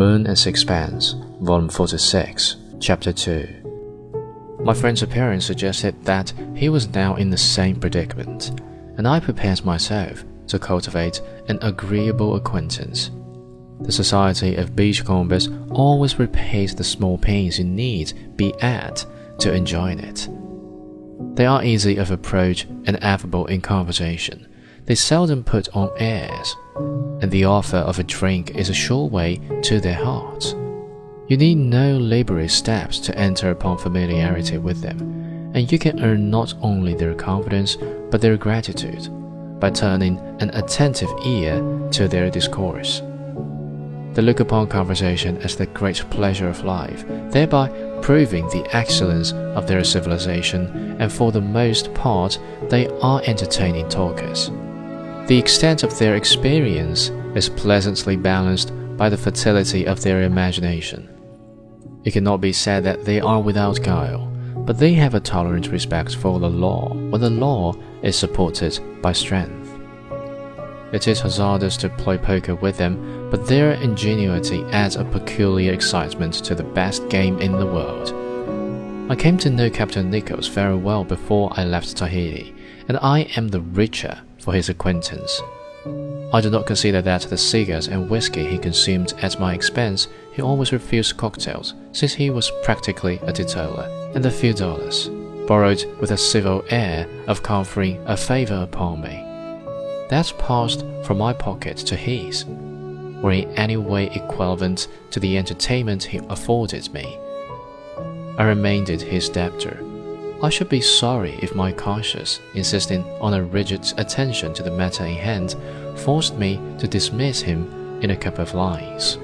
Moon and Sixpence, Volume 46, Chapter 2. My friend's appearance suggested that he was now in the same predicament, and I prepared myself to cultivate an agreeable acquaintance. The Society of Beachcombers always repays the small pains you need be at to enjoy it. They are easy of approach and affable in conversation. They seldom put on airs, and the offer of a drink is a sure way to their hearts. You need no laborious steps to enter upon familiarity with them, and you can earn not only their confidence but their gratitude by turning an attentive ear to their discourse. They look upon conversation as the great pleasure of life, thereby proving the excellence of their civilization, and for the most part, they are entertaining talkers. The extent of their experience is pleasantly balanced by the fertility of their imagination. It cannot be said that they are without guile, but they have a tolerant respect for the law when the law is supported by strength. It is hazardous to play poker with them, but their ingenuity adds a peculiar excitement to the best game in the world. I came to know Captain Nichols very well before I left Tahiti, and I am the richer for his acquaintance. I do not consider that the cigars and whiskey he consumed at my expense, he always refused cocktails, since he was practically a teetotaler, and a few dollars, borrowed with a civil air of conferring a favor upon me, that passed from my pocket to his, were in any way equivalent to the entertainment he afforded me. I remained his debtor. I should be sorry if my conscience, insisting on a rigid attention to the matter in hand, forced me to dismiss him in a couple of lies.